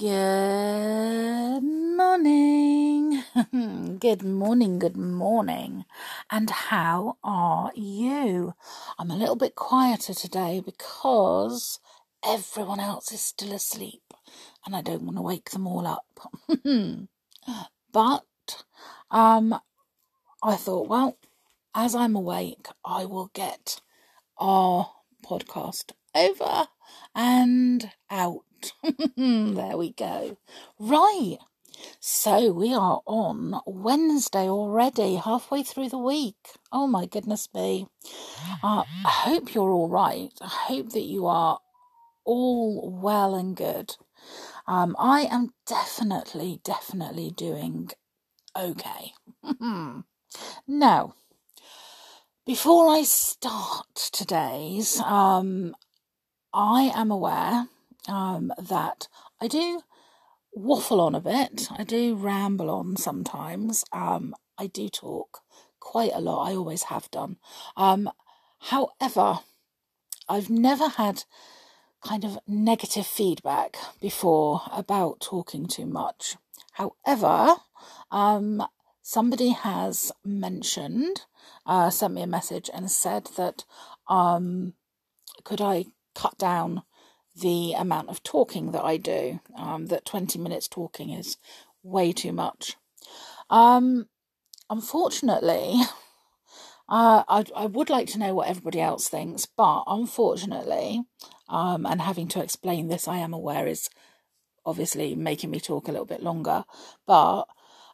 Good morning. good morning, good morning. And how are you? I'm a little bit quieter today because everyone else is still asleep and I don't want to wake them all up. but um I thought, well, as I'm awake, I will get our podcast over and out. there we go. Right. So we are on Wednesday already, halfway through the week. Oh my goodness me. Uh, I hope you're all right. I hope that you are all well and good. Um, I am definitely, definitely doing okay. now, before I start today's, um, I am aware um, that I do waffle on a bit. I do ramble on sometimes. Um, I do talk quite a lot. I always have done. Um, however, I've never had kind of negative feedback before about talking too much. However, um, somebody has mentioned, uh, sent me a message and said that um, could I cut down the amount of talking that I do. Um, that 20 minutes talking is way too much. Um, unfortunately, uh, I, I would like to know what everybody else thinks, but unfortunately, um, and having to explain this, I am aware is obviously making me talk a little bit longer. But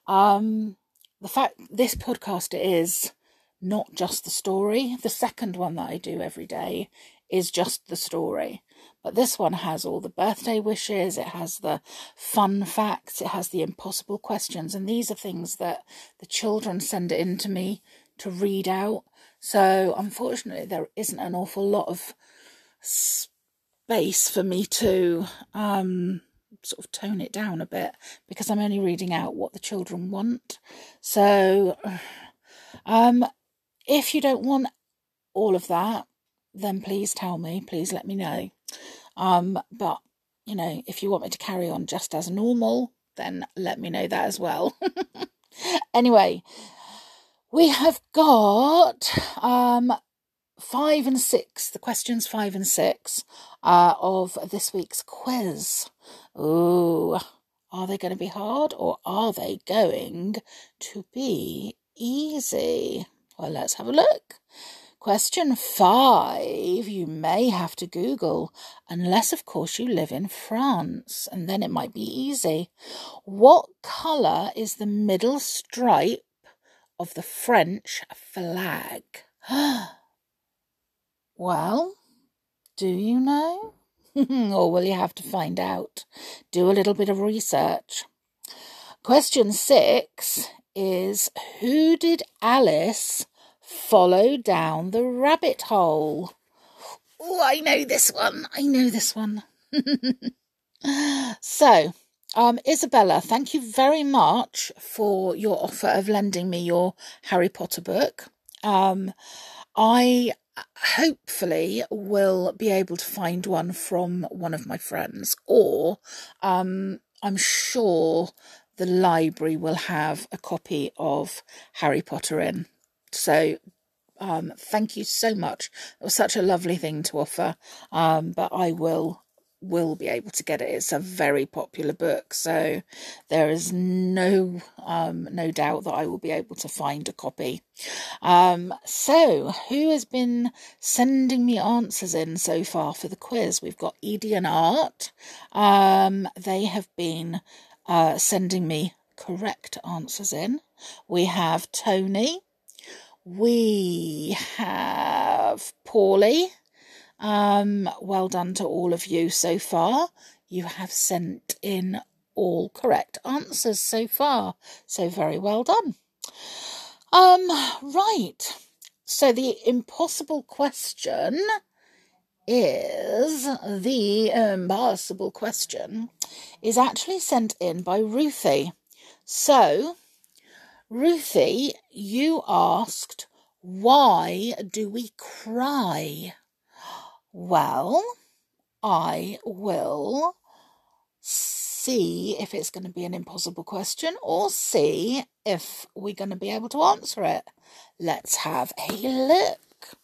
um, the fact this podcast is not just the story. The second one that I do every day is just the story. But this one has all the birthday wishes, it has the fun facts, it has the impossible questions, and these are things that the children send in to me to read out. So, unfortunately, there isn't an awful lot of space for me to um, sort of tone it down a bit because I'm only reading out what the children want. So, um, if you don't want all of that, then please tell me. Please let me know. Um, but you know, if you want me to carry on just as normal, then let me know that as well. anyway, we have got um five and six, the questions five and six uh, of this week's quiz. Ooh, are they going to be hard or are they going to be easy? Well, let's have a look. Question five, you may have to Google, unless, of course, you live in France, and then it might be easy. What colour is the middle stripe of the French flag? well, do you know? or will you have to find out? Do a little bit of research. Question six is Who did Alice follow down the rabbit hole. Oh, I know this one. I know this one. so, um, Isabella, thank you very much for your offer of lending me your Harry Potter book. Um, I hopefully will be able to find one from one of my friends, or um, I'm sure the library will have a copy of Harry Potter in. So um, thank you so much. It was such a lovely thing to offer. Um, but I will will be able to get it. It's a very popular book, so there is no um, no doubt that I will be able to find a copy. Um, so, who has been sending me answers in so far for the quiz? We've got Edie and Art. Um, they have been uh, sending me correct answers in. We have Tony we have Paulie. Um, well done to all of you so far. You have sent in all correct answers so far. So very well done. Um, right. So the impossible question is the impossible question is actually sent in by Ruthie. So Ruthie, you asked, why do we cry? Well, I will see if it's going to be an impossible question or see if we're going to be able to answer it. Let's have a look.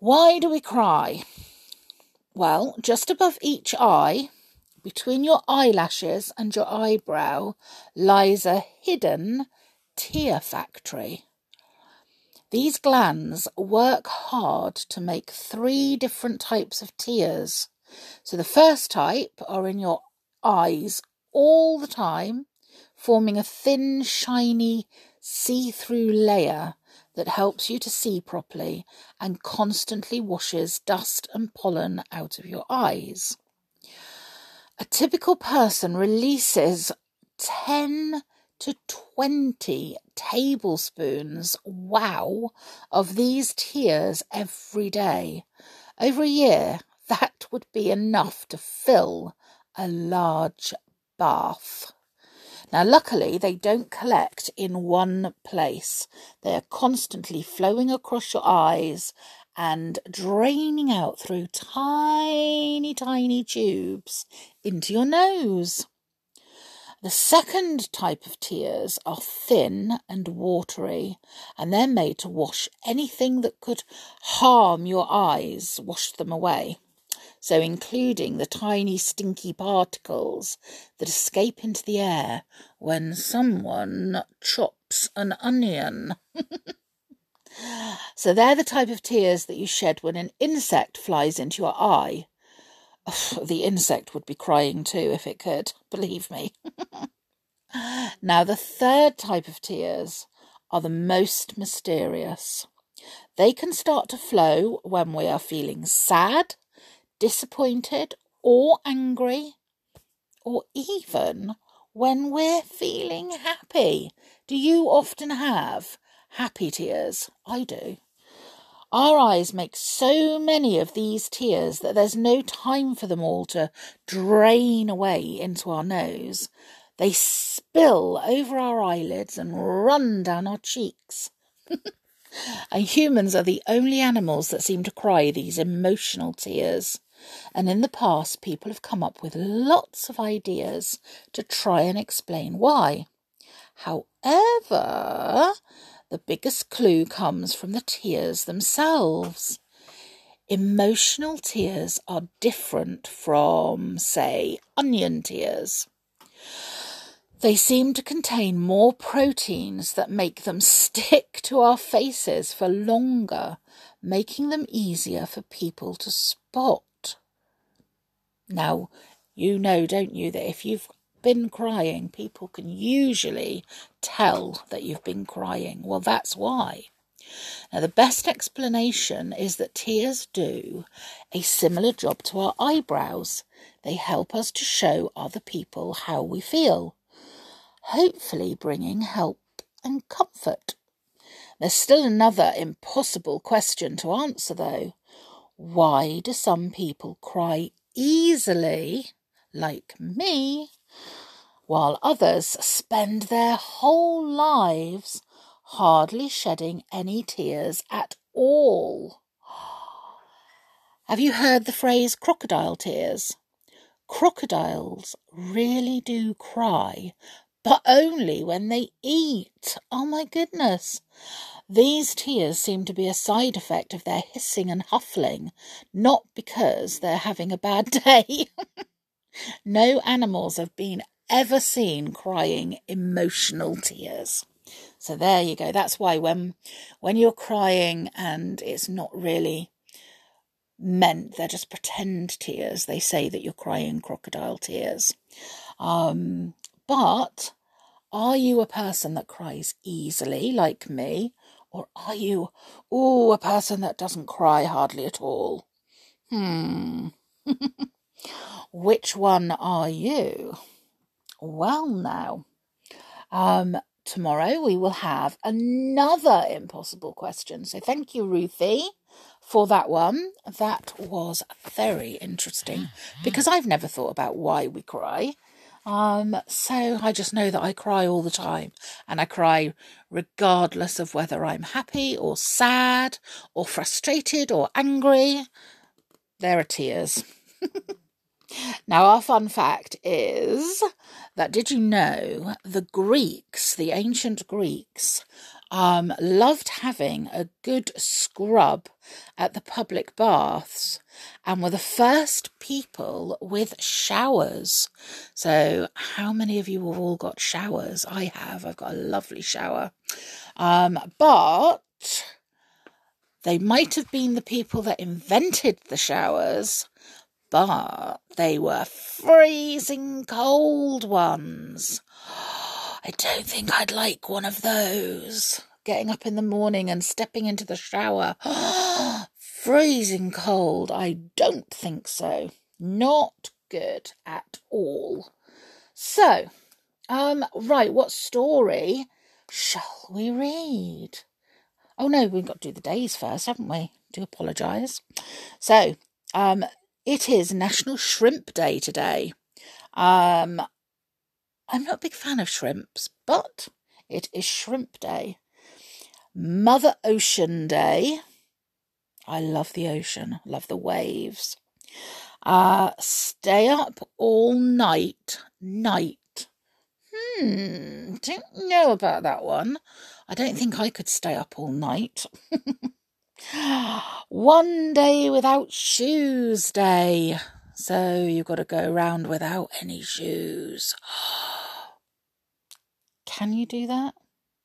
Why do we cry? Well, just above each eye, between your eyelashes and your eyebrow, lies a hidden tear factory. These glands work hard to make three different types of tears. So the first type are in your eyes all the time, forming a thin, shiny, see through layer that helps you to see properly and constantly washes dust and pollen out of your eyes. A typical person releases 10 to 20 tablespoons, wow, of these tears every day. Over a year, that would be enough to fill a large bath. Now, luckily, they don't collect in one place. They are constantly flowing across your eyes and draining out through tiny, tiny tubes into your nose. The second type of tears are thin and watery, and they're made to wash anything that could harm your eyes, wash them away. So, including the tiny stinky particles that escape into the air when someone chops an onion. so, they're the type of tears that you shed when an insect flies into your eye the insect would be crying too if it could, believe me. now, the third type of tears are the most mysterious. They can start to flow when we are feeling sad, disappointed, or angry, or even when we're feeling happy. Do you often have happy tears? I do. Our eyes make so many of these tears that there's no time for them all to drain away into our nose. They spill over our eyelids and run down our cheeks. and humans are the only animals that seem to cry these emotional tears. And in the past, people have come up with lots of ideas to try and explain why. However, the biggest clue comes from the tears themselves. Emotional tears are different from, say, onion tears. They seem to contain more proteins that make them stick to our faces for longer, making them easier for people to spot. Now, you know, don't you, that if you've been crying, people can usually tell that you've been crying. Well, that's why. Now, the best explanation is that tears do a similar job to our eyebrows. They help us to show other people how we feel, hopefully, bringing help and comfort. There's still another impossible question to answer, though. Why do some people cry easily, like me, while others spend their whole lives hardly shedding any tears at all. Have you heard the phrase crocodile tears? Crocodiles really do cry, but only when they eat. Oh my goodness. These tears seem to be a side effect of their hissing and huffling, not because they're having a bad day. no animals have been ever seen crying emotional tears. So there you go. That's why when when you're crying and it's not really meant, they're just pretend tears. They say that you're crying crocodile tears. Um, but are you a person that cries easily, like me, or are you, oh, a person that doesn't cry hardly at all? Hmm. Which one are you? Well, now, um, tomorrow we will have another impossible question. So thank you, Ruthie, for that one. That was very interesting mm-hmm. because I've never thought about why we cry. Um, so I just know that I cry all the time and I cry regardless of whether I'm happy or sad or frustrated or angry. There are tears. Now, our fun fact is that did you know the Greeks, the ancient Greeks, um, loved having a good scrub at the public baths and were the first people with showers. So, how many of you have all got showers? I have. I've got a lovely shower. Um, but they might have been the people that invented the showers, but they were freezing cold ones. I don't think I'd like one of those. Getting up in the morning and stepping into the shower. Freezing cold. I don't think so. Not good at all. So, um, right, what story shall we read? Oh no, we've got to do the days first, haven't we? Do apologise. So, um, it is National Shrimp Day today. Um, I'm not a big fan of shrimps, but it is Shrimp Day. Mother Ocean Day. I love the ocean, love the waves. Uh, stay up all night. Night. Hmm, don't know about that one. I don't think I could stay up all night. one day without shoes day. So you've got to go around without any shoes. Can you do that?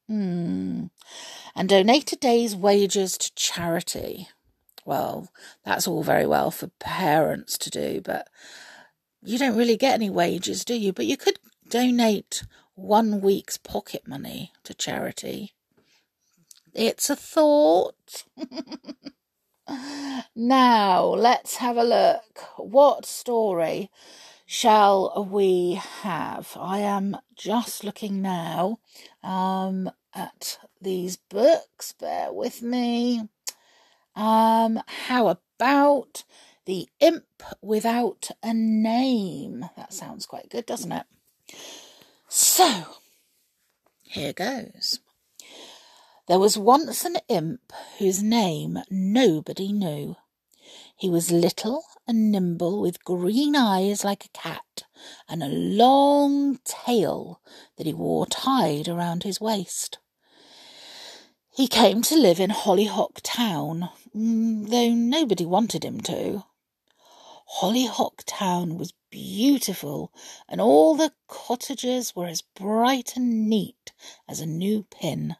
Hmm. And donate a day's wages to charity. Well, that's all very well for parents to do, but you don't really get any wages, do you? But you could donate one week's pocket money to charity. It's a thought. now, let's have a look. What story shall we have? I am just looking now um, at these books. Bear with me. Um, how about the imp without a name? That sounds quite good, doesn't it? So, here goes. There was once an imp whose name nobody knew. He was little and nimble, with green eyes like a cat, and a long tail that he wore tied around his waist. He came to live in Hollyhock Town, mm, though nobody wanted him to. Hollyhock Town was beautiful, and all the cottages were as bright and neat as a new pin.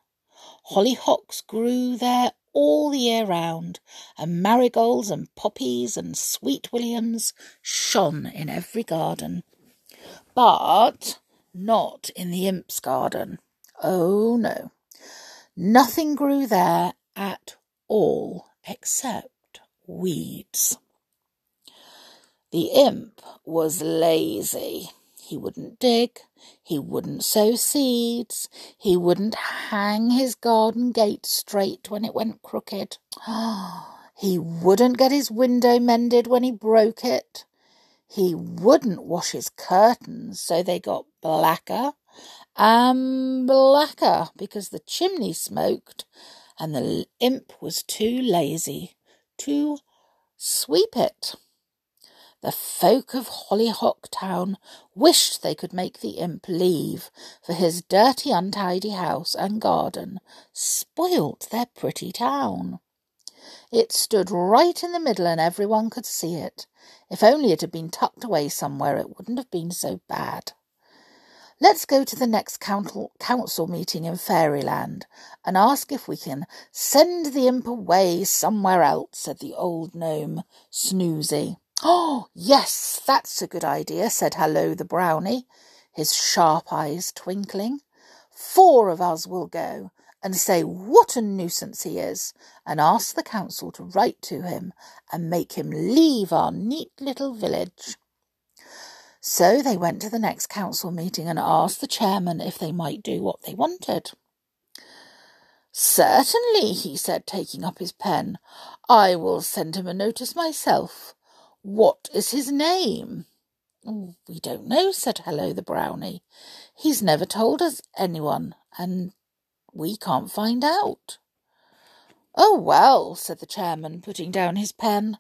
Hollyhocks grew there all the year round, and marigolds and poppies and sweet williams shone in every garden. But not in the imp's garden. Oh no. Nothing grew there at all except weeds. The imp was lazy. He wouldn't dig, he wouldn't sow seeds, he wouldn't hang his garden gate straight when it went crooked. He wouldn't get his window mended when he broke it. He wouldn't wash his curtains so they got blacker and blacker because the chimney smoked and the imp was too lazy to sweep it. The folk of Hollyhock Town wished they could make the imp leave, for his dirty, untidy house and garden spoilt their pretty town. It stood right in the middle and everyone could see it. If only it had been tucked away somewhere, it wouldn't have been so bad. Let's go to the next council meeting in Fairyland and ask if we can send the imp away somewhere else, said the old gnome, Snoozy. Oh, yes, that's a good idea, said Hallo the Brownie, his sharp eyes twinkling. Four of us will go and say what a nuisance he is, and ask the council to write to him and make him leave our neat little village. So they went to the next council meeting and asked the chairman if they might do what they wanted. Certainly, he said, taking up his pen. I will send him a notice myself. What is his name? Oh, we don't know, said Hallo the Brownie. He's never told us anyone, and we can't find out. Oh, well, said the chairman, putting down his pen.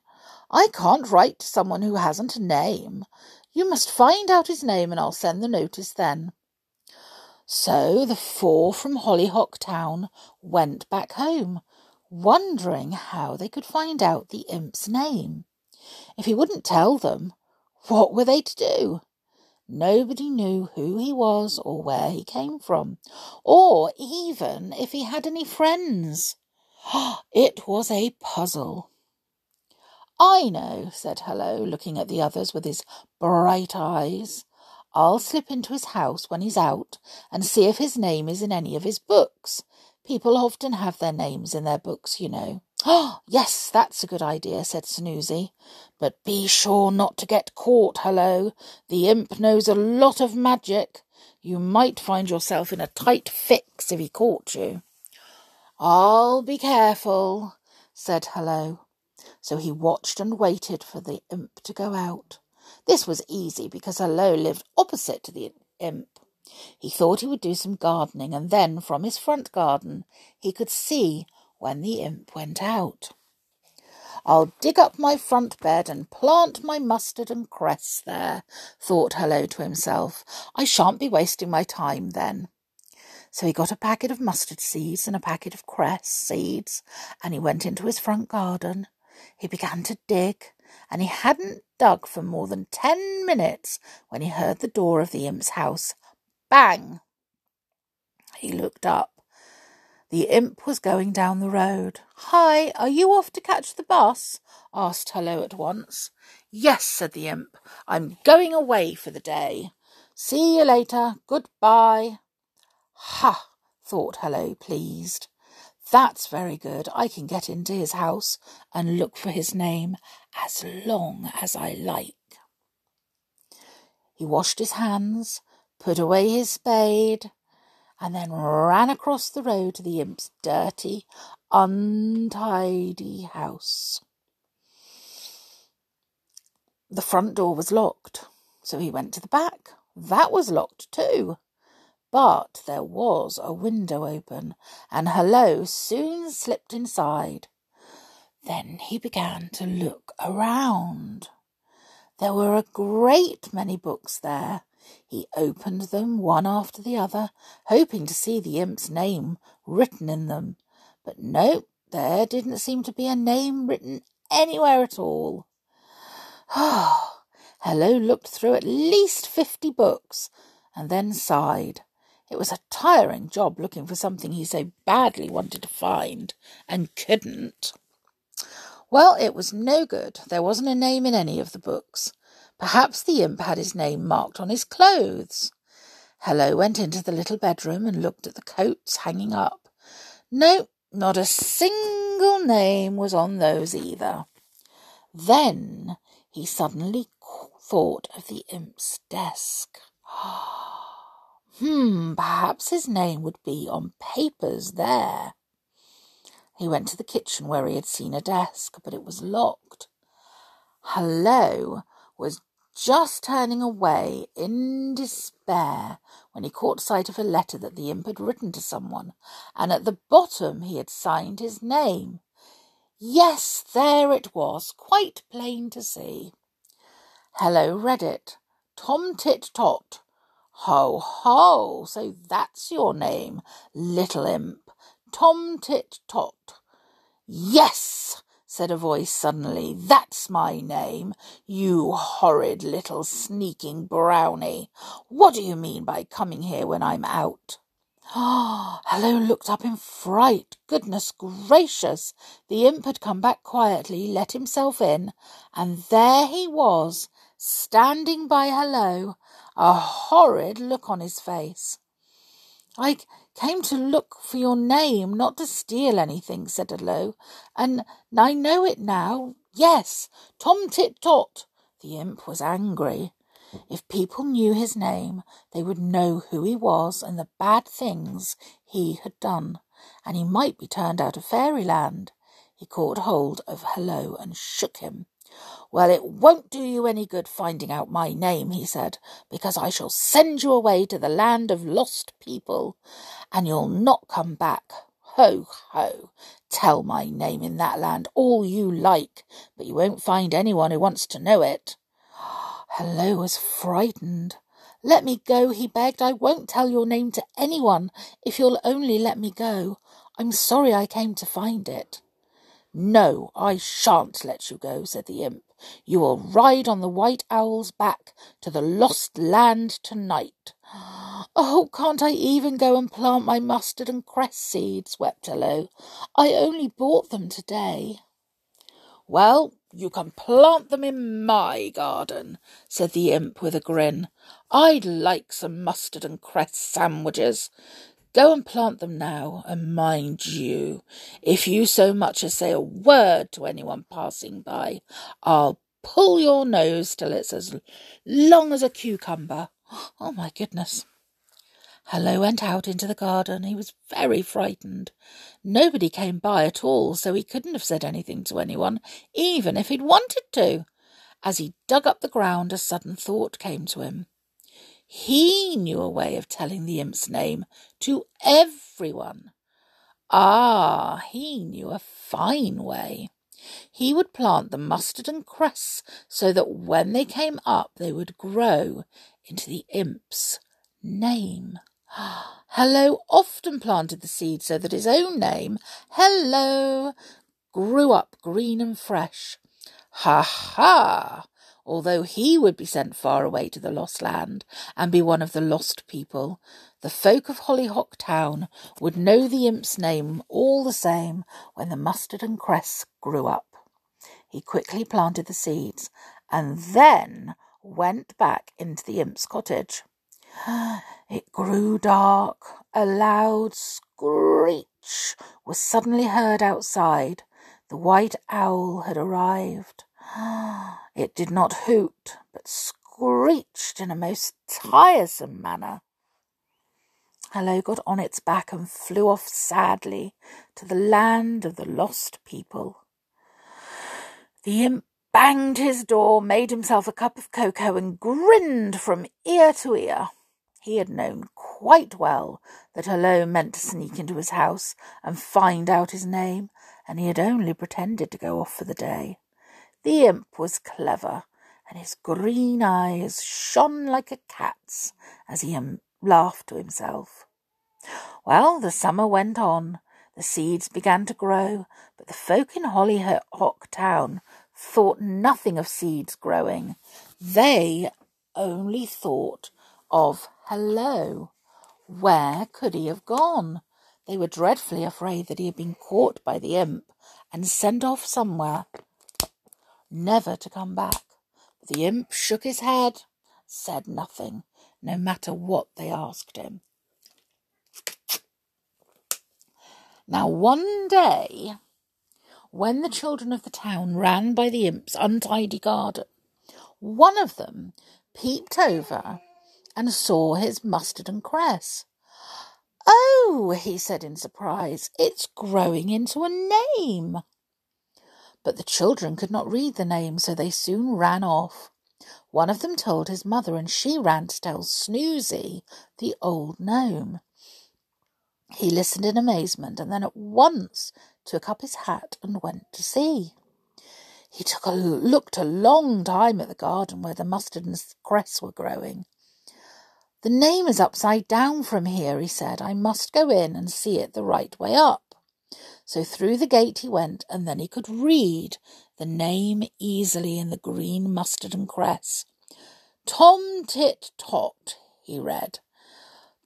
I can't write to someone who hasn't a name. You must find out his name and I'll send the notice then. So the four from Hollyhock Town went back home, wondering how they could find out the imp's name. If he wouldn't tell them, what were they to do? Nobody knew who he was or where he came from, or even if he had any friends. It was a puzzle. I know, said Hallo, looking at the others with his bright eyes. I'll slip into his house when he's out and see if his name is in any of his books. People often have their names in their books, you know. Oh, yes, that's a good idea, said Snoozy. But be sure not to get caught, Hallo. The imp knows a lot of magic. You might find yourself in a tight fix if he caught you. I'll be careful, said Hallo. So he watched and waited for the imp to go out. This was easy because Hallo lived opposite to the imp. He thought he would do some gardening, and then from his front garden he could see when the imp went out. I'll dig up my front bed and plant my mustard and cress there, thought Hallo to himself. I shan't be wasting my time then. So he got a packet of mustard seeds and a packet of cress seeds, and he went into his front garden. He began to dig, and he hadn't dug for more than ten minutes when he heard the door of the imp's house bang. He looked up. The imp was going down the road. Hi, are you off to catch the bus? asked Hallo at once. Yes, said the imp. I'm going away for the day. See you later. Goodbye. Ha, thought Hallo, pleased. That's very good. I can get into his house and look for his name as long as I like. He washed his hands, put away his spade, and then ran across the road to the imp's dirty, untidy house. The front door was locked, so he went to the back. That was locked too. But there was a window open, and Hallo soon slipped inside. Then he began to look around. There were a great many books there, he opened them one after the other, hoping to see the imp's name written in them. But no, there didn't seem to be a name written anywhere at all. Hallo looked through at least fifty books and then sighed. It was a tiring job looking for something he so badly wanted to find and couldn't. Well, it was no good. There wasn't a name in any of the books. Perhaps the imp had his name marked on his clothes. Hallo went into the little bedroom and looked at the coats hanging up. No, not a single name was on those either. Then he suddenly thought of the imp's desk. hmm, perhaps his name would be on papers there. He went to the kitchen where he had seen a desk, but it was locked. Hallo was just turning away in despair when he caught sight of a letter that the imp had written to someone, and at the bottom he had signed his name. Yes, there it was, quite plain to see. Hallo read it. Tom Tit Tot. Ho, ho, so that's your name, little imp. Tom Tit Tot. Yes, said a voice suddenly. That's my name, you horrid little sneaking brownie. What do you mean by coming here when I'm out? Ah, Hallo looked up in fright. Goodness gracious! The imp had come back quietly, let himself in, and there he was, standing by Hallo, a horrid look on his face. I came to look for your name, not to steal anything, said Hallo, and I know it now. Yes, Tom Tit Tot. The imp was angry. If people knew his name, they would know who he was and the bad things he had done, and he might be turned out of fairyland. He caught hold of Hallo and shook him. Well, it won't do you any good finding out my name, he said, because I shall send you away to the land of lost people, and you'll not come back. Ho, ho! Tell my name in that land all you like, but you won't find anyone who wants to know it. Hallo was frightened. Let me go, he begged. I won't tell your name to anyone if you'll only let me go. I'm sorry I came to find it. No, I shan't let you go, said the imp. You will ride on the white owl's back to the lost land tonight. Oh, can't I even go and plant my mustard and cress seeds? wept Hallo. I only bought them today. Well, you can plant them in my garden, said the imp with a grin. I'd like some mustard and cress sandwiches. Go and plant them now, and mind you, if you so much as say a word to anyone passing by, I'll pull your nose till it's as long as a cucumber. Oh, my goodness. Hallo went out into the garden. He was very frightened. Nobody came by at all, so he couldn't have said anything to anyone, even if he'd wanted to. As he dug up the ground, a sudden thought came to him. He knew a way of telling the imp's name to everyone. Ah, he knew a fine way. He would plant the mustard and cress so that when they came up they would grow into the imp's name. Hallo often planted the seed so that his own name, Hallo, grew up green and fresh. Ha ha! Although he would be sent far away to the lost land and be one of the lost people, the folk of Hollyhock Town would know the imp's name all the same when the mustard and cress grew up. He quickly planted the seeds and then went back into the imp's cottage. It grew dark. A loud screech was suddenly heard outside. The white owl had arrived. It did not hoot, but screeched in a most tiresome manner. Hallo got on its back and flew off sadly to the land of the lost people. The imp banged his door, made himself a cup of cocoa, and grinned from ear to ear. He had known quite well that Hallo meant to sneak into his house and find out his name, and he had only pretended to go off for the day. The imp was clever, and his green eyes shone like a cat's as he um, laughed to himself. Well, the summer went on. The seeds began to grow, but the folk in Hollyhock Town thought nothing of seeds growing. They only thought of Hallo. Where could he have gone? They were dreadfully afraid that he had been caught by the imp and sent off somewhere never to come back. The imp shook his head, said nothing, no matter what they asked him. Now, one day, when the children of the town ran by the imp's untidy garden, one of them peeped over and saw his mustard and cress. Oh, he said in surprise, it's growing into a name. But the children could not read the name, so they soon ran off. One of them told his mother, and she ran to tell Snoozy, the old gnome. He listened in amazement, and then at once took up his hat and went to see. He took a looked a long time at the garden where the mustard and cress were growing. The name is upside down from here, he said. I must go in and see it the right way up. So through the gate he went, and then he could read the name easily in the green mustard and cress. Tom Tit Tot, he read.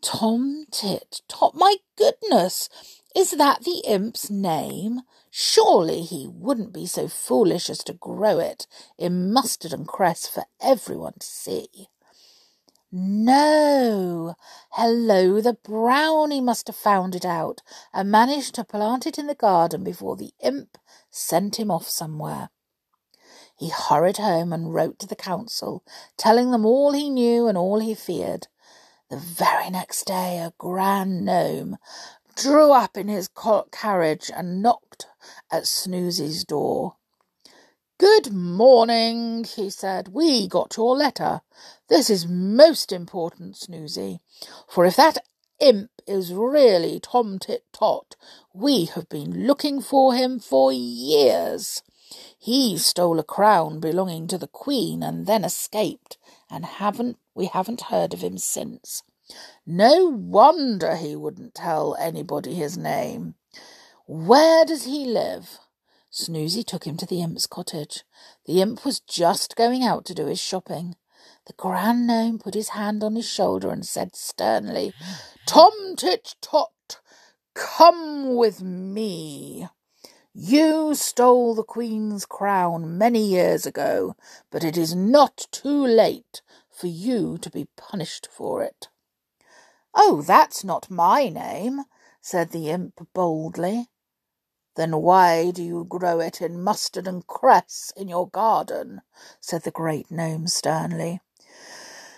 Tom Tit Tot, my goodness! Is that the imp's name? Surely he wouldn't be so foolish as to grow it in mustard and cress for everyone to see. No. Hallo, the brownie must have found it out and managed to plant it in the garden before the imp sent him off somewhere. He hurried home and wrote to the council, telling them all he knew and all he feared. The very next day, a grand gnome drew up in his carriage and knocked at Snoozy's door. Good morning, he said. We got your letter. This is most important, Snoozy, for if that imp is really Tom Tit Tot. We have been looking for him for years. He stole a crown belonging to the Queen and then escaped, and haven't we haven't heard of him since. No wonder he wouldn't tell anybody his name. Where does he live? Snoozy took him to the imp's cottage. The imp was just going out to do his shopping. The Grand Gnome put his hand on his shoulder and said sternly, Tom Tit Tot, come with me. You stole the Queen's crown many years ago, but it is not too late for you to be punished for it. Oh, that's not my name, said the imp boldly. Then why do you grow it in mustard and cress in your garden? said the great gnome sternly.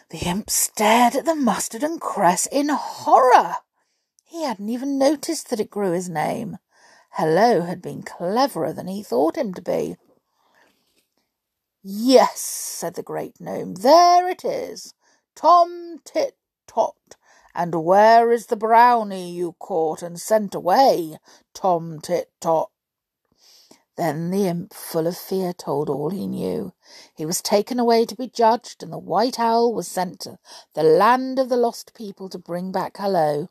The imp stared at the mustard and cress in horror. He hadn't even noticed that it grew his name. Hallo had been cleverer than he thought him to be. Yes, said the great gnome, there it is. Tom Tit Tot. And where is the brownie you caught and sent away, Tom Tit Tot? Then the imp, full of fear, told all he knew. He was taken away to be judged, and the white owl was sent to the land of the lost people to bring back Hallo.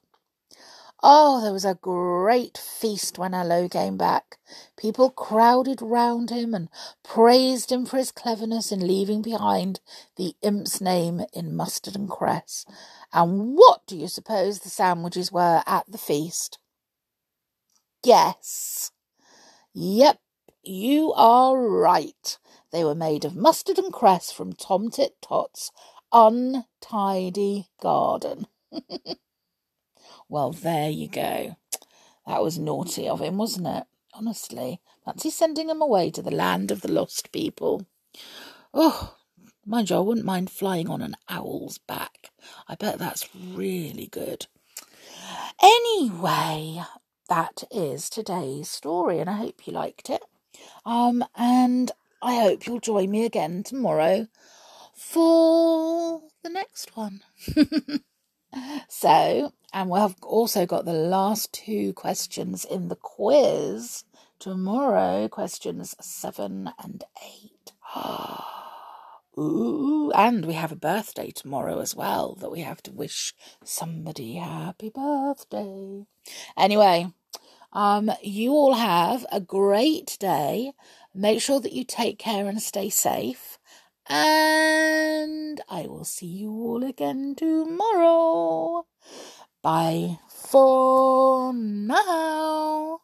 Oh, there was a great feast when Hallo came back. People crowded round him and praised him for his cleverness in leaving behind the imp's name in mustard and cress. And what do you suppose the sandwiches were at the feast? Guess. Yep, you are right. They were made of mustard and cress from Tom Tit Tot's untidy garden. Well, there you go. That was naughty of him, wasn't it? Honestly. Fancy sending him away to the land of the lost people. Oh, mind you, I wouldn't mind flying on an owl's back. I bet that's really good. Anyway, that is today's story, and I hope you liked it. Um, and I hope you'll join me again tomorrow for the next one. so, and we'll have also got the last two questions in the quiz tomorrow, questions seven and eight. Ooh, and we have a birthday tomorrow as well that we have to wish somebody happy birthday. Anyway, um, you all have a great day. Make sure that you take care and stay safe. And I will see you all again tomorrow. Bye for now.